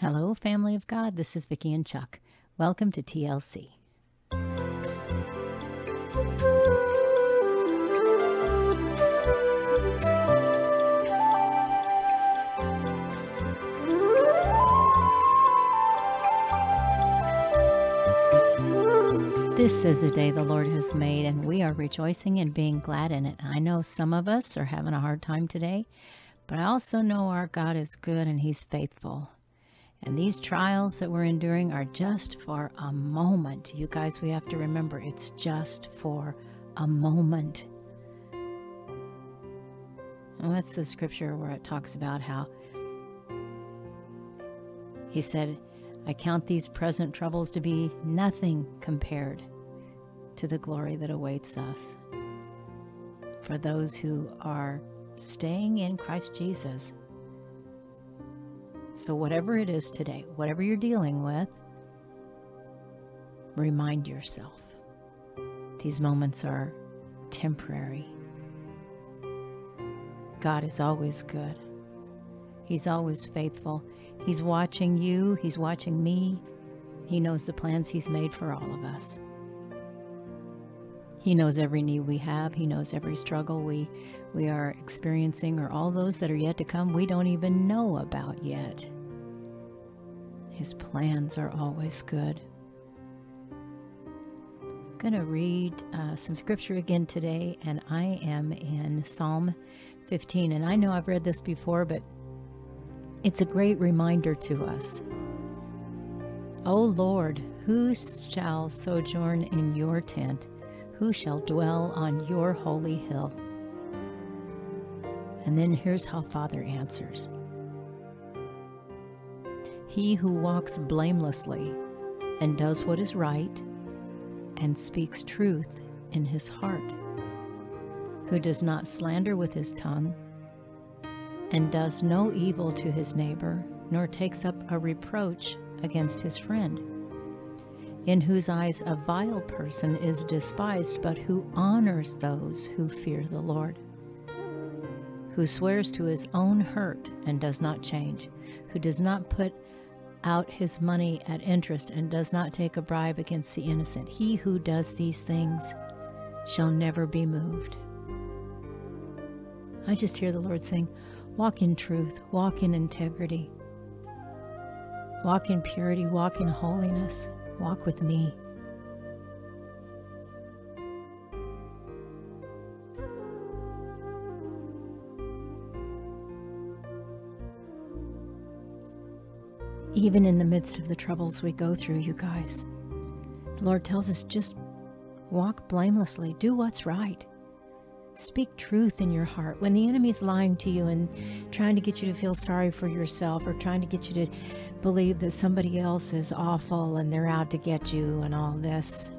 Hello, family of God. This is Vicky and Chuck. Welcome to TLC. This is a day the Lord has made, and we are rejoicing and being glad in it. I know some of us are having a hard time today, but I also know our God is good and He's faithful. And these trials that we're enduring are just for a moment. You guys, we have to remember it's just for a moment. And that's the scripture where it talks about how He said, I count these present troubles to be nothing compared to the glory that awaits us. For those who are staying in Christ Jesus. So, whatever it is today, whatever you're dealing with, remind yourself these moments are temporary. God is always good, He's always faithful. He's watching you, He's watching me. He knows the plans He's made for all of us. He knows every need we have. He knows every struggle we we are experiencing or all those that are yet to come we don't even know about yet. His plans are always good. I'm going to read uh, some scripture again today, and I am in Psalm 15. And I know I've read this before, but it's a great reminder to us. O Lord, who shall sojourn in your tent? Who shall dwell on your holy hill? And then here's how Father answers He who walks blamelessly and does what is right and speaks truth in his heart, who does not slander with his tongue and does no evil to his neighbor, nor takes up a reproach against his friend in whose eyes a vile person is despised, but who honors those who fear the Lord, who swears to his own hurt and does not change, who does not put out his money at interest and does not take a bribe against the innocent. He who does these things shall never be moved. I just hear the Lord saying, Walk in truth, walk in integrity, walk in purity, walk in holiness. Walk with me. Even in the midst of the troubles we go through, you guys, the Lord tells us just walk blamelessly, do what's right. Speak truth in your heart. When the enemy's lying to you and trying to get you to feel sorry for yourself or trying to get you to believe that somebody else is awful and they're out to get you and all this,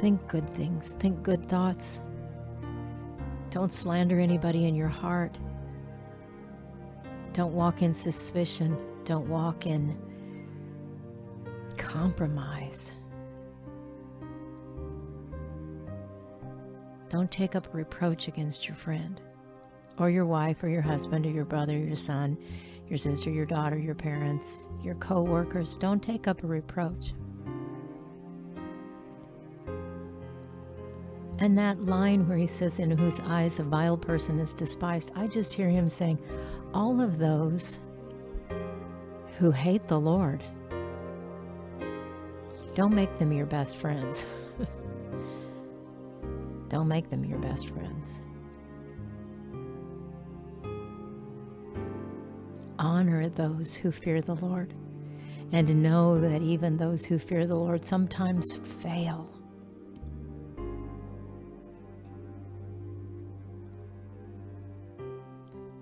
think good things, think good thoughts. Don't slander anybody in your heart. Don't walk in suspicion. Don't walk in compromise. Don't take up a reproach against your friend or your wife or your husband or your brother, your son, your sister, your daughter, your parents, your co workers. Don't take up a reproach. And that line where he says, In whose eyes a vile person is despised, I just hear him saying, All of those who hate the Lord, don't make them your best friends. Don't make them your best friends. Honor those who fear the Lord and know that even those who fear the Lord sometimes fail.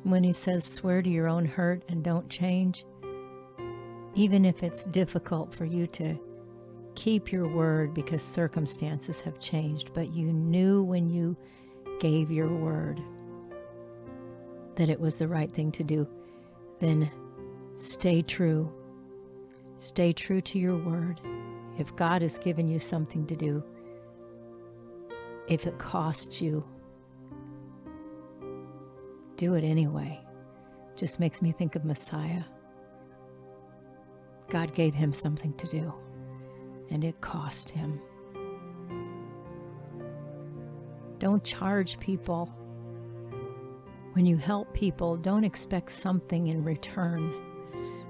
When he says, swear to your own hurt and don't change, even if it's difficult for you to keep your word because circumstances have changed, but you knew when you gave your word that it was the right thing to do, then stay true. Stay true to your word. If God has given you something to do, if it costs you, do it anyway. just makes me think of Messiah. God gave him something to do, and it cost him. Don't charge people. When you help people, don't expect something in return.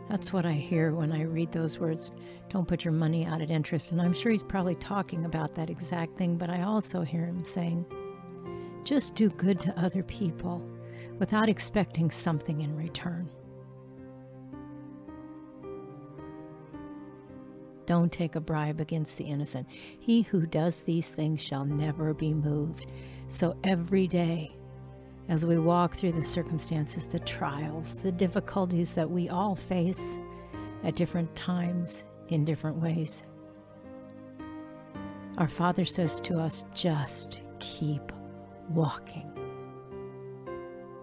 That's what I hear when I read those words. Don't put your money out at interest. And I'm sure he's probably talking about that exact thing, but I also hear him saying, just do good to other people without expecting something in return. Don't take a bribe against the innocent. He who does these things shall never be moved. So every day, as we walk through the circumstances, the trials, the difficulties that we all face at different times in different ways, our Father says to us, just keep walking.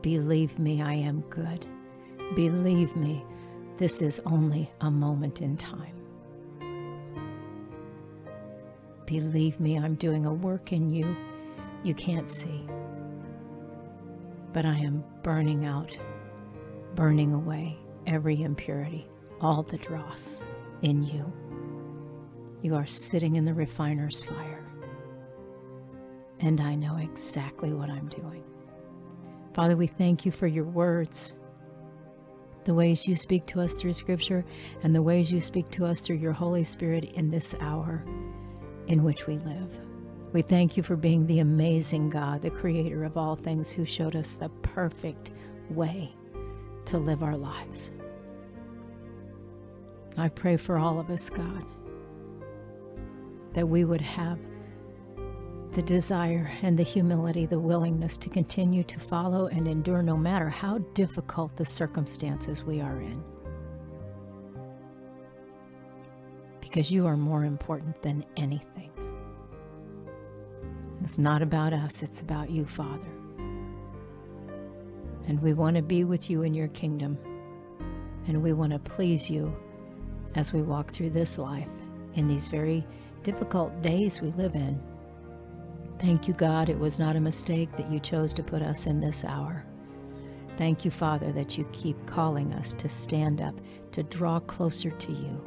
Believe me, I am good. Believe me, this is only a moment in time. Believe me, I'm doing a work in you you can't see. But I am burning out, burning away every impurity, all the dross in you. You are sitting in the refiner's fire. And I know exactly what I'm doing. Father, we thank you for your words, the ways you speak to us through Scripture, and the ways you speak to us through your Holy Spirit in this hour in which we live. We thank you for being the amazing God, the creator of all things, who showed us the perfect way to live our lives. I pray for all of us, God, that we would have the desire and the humility, the willingness to continue to follow and endure no matter how difficult the circumstances we are in. Because you are more important than anything. It's not about us, it's about you, Father. And we want to be with you in your kingdom. And we want to please you as we walk through this life in these very difficult days we live in. Thank you, God. It was not a mistake that you chose to put us in this hour. Thank you, Father, that you keep calling us to stand up, to draw closer to you,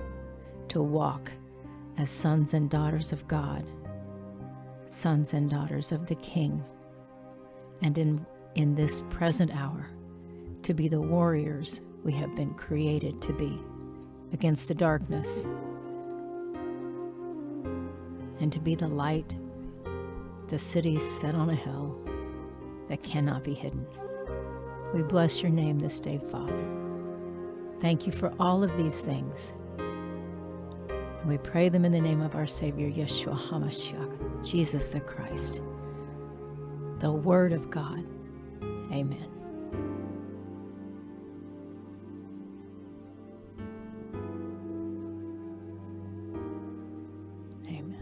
to walk as sons and daughters of God, sons and daughters of the King, and in, in this present hour, to be the warriors we have been created to be against the darkness, and to be the light the city set on a hill that cannot be hidden. We bless your name this day, Father. Thank you for all of these things. We pray them in the name of our Savior, Yeshua HaMashiach, Jesus the Christ, the Word of God. Amen. Amen.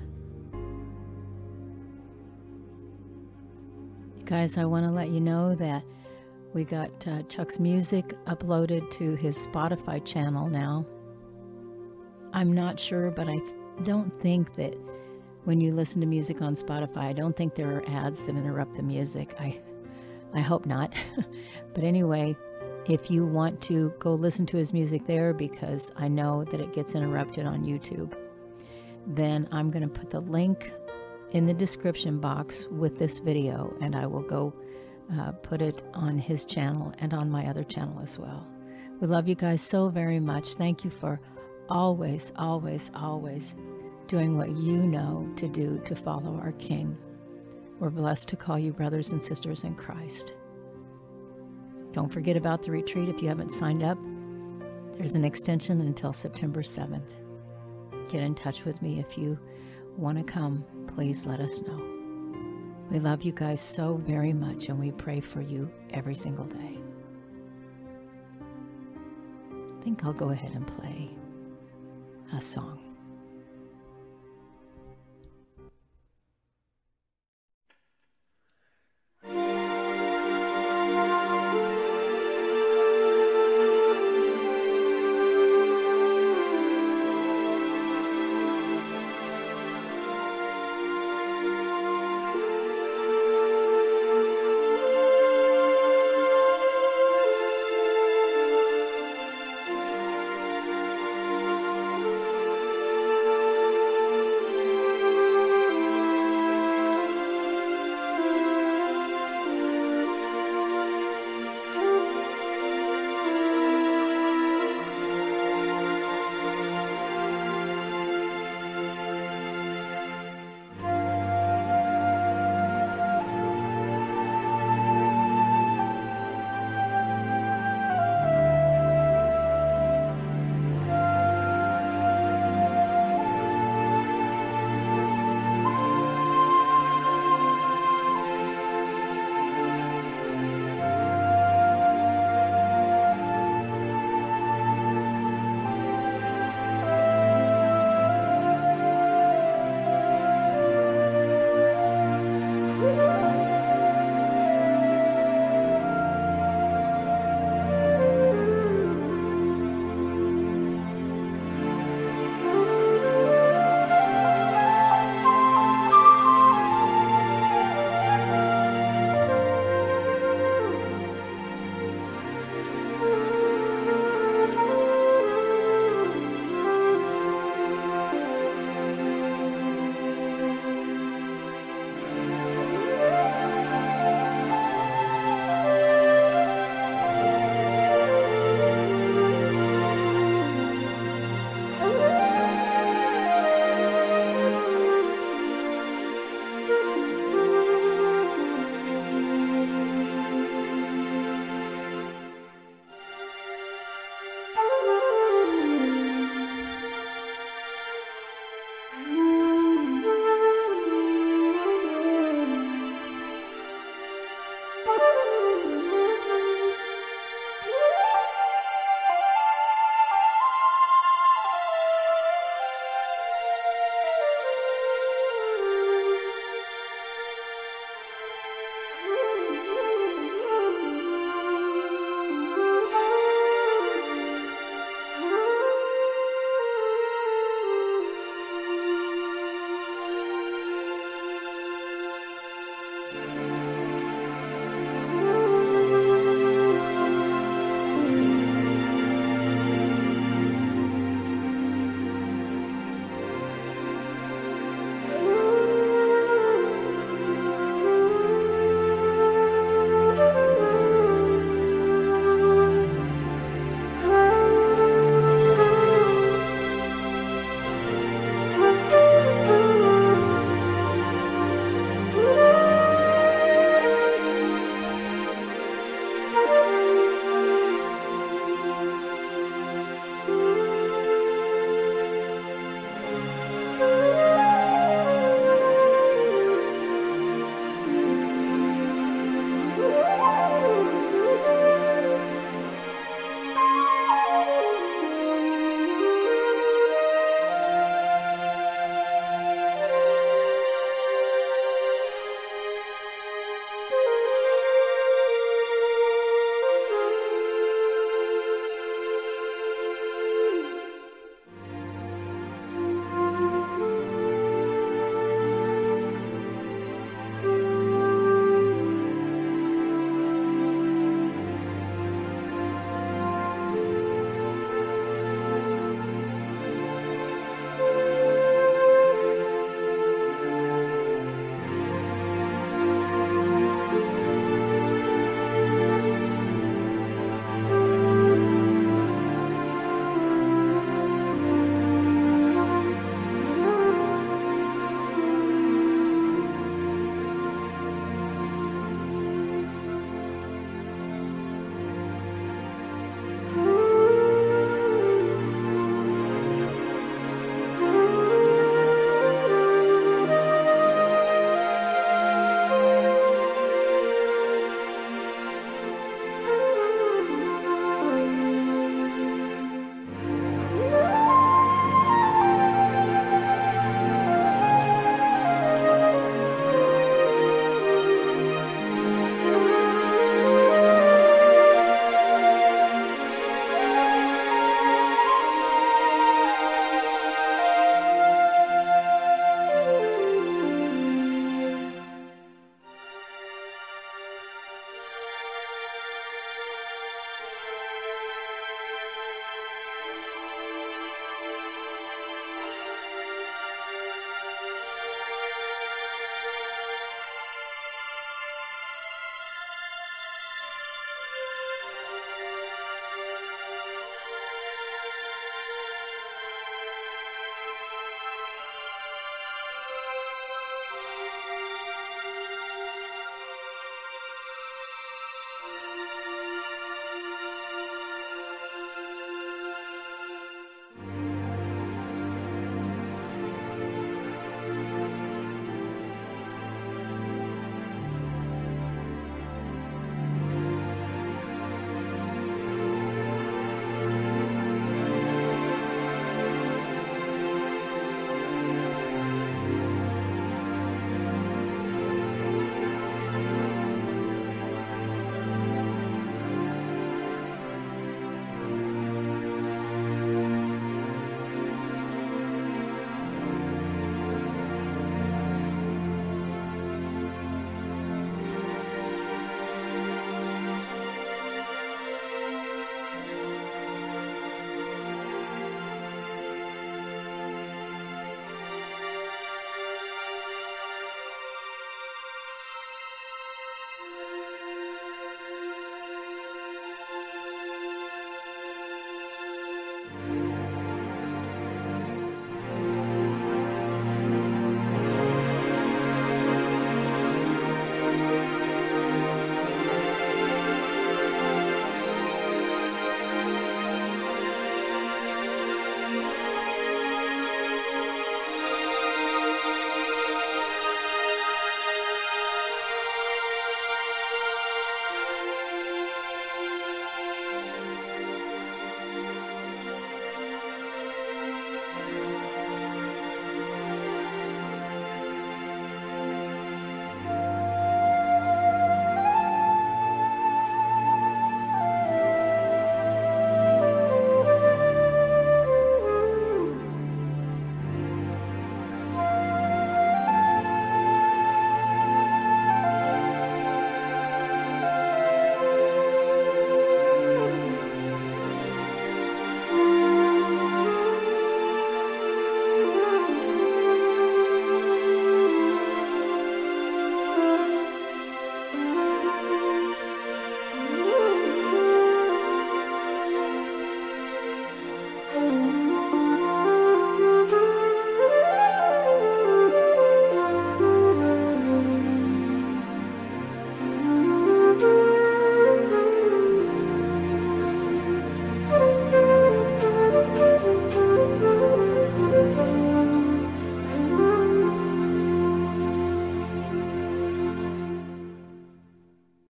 Guys, I want to let you know that we got uh, Chuck's music uploaded to his Spotify channel now. I'm not sure, but I don't think that when you listen to music on Spotify, I don't think there are ads that interrupt the music. I I hope not. but anyway, if you want to go listen to his music there because I know that it gets interrupted on YouTube, then I'm going to put the link in the description box with this video, and I will go uh, put it on his channel and on my other channel as well. We love you guys so very much. Thank you for always, always, always doing what you know to do to follow our King. We're blessed to call you brothers and sisters in Christ. Don't forget about the retreat if you haven't signed up. There's an extension until September 7th. Get in touch with me if you want to come please let us know. We love you guys so very much and we pray for you every single day. I think I'll go ahead and play a song.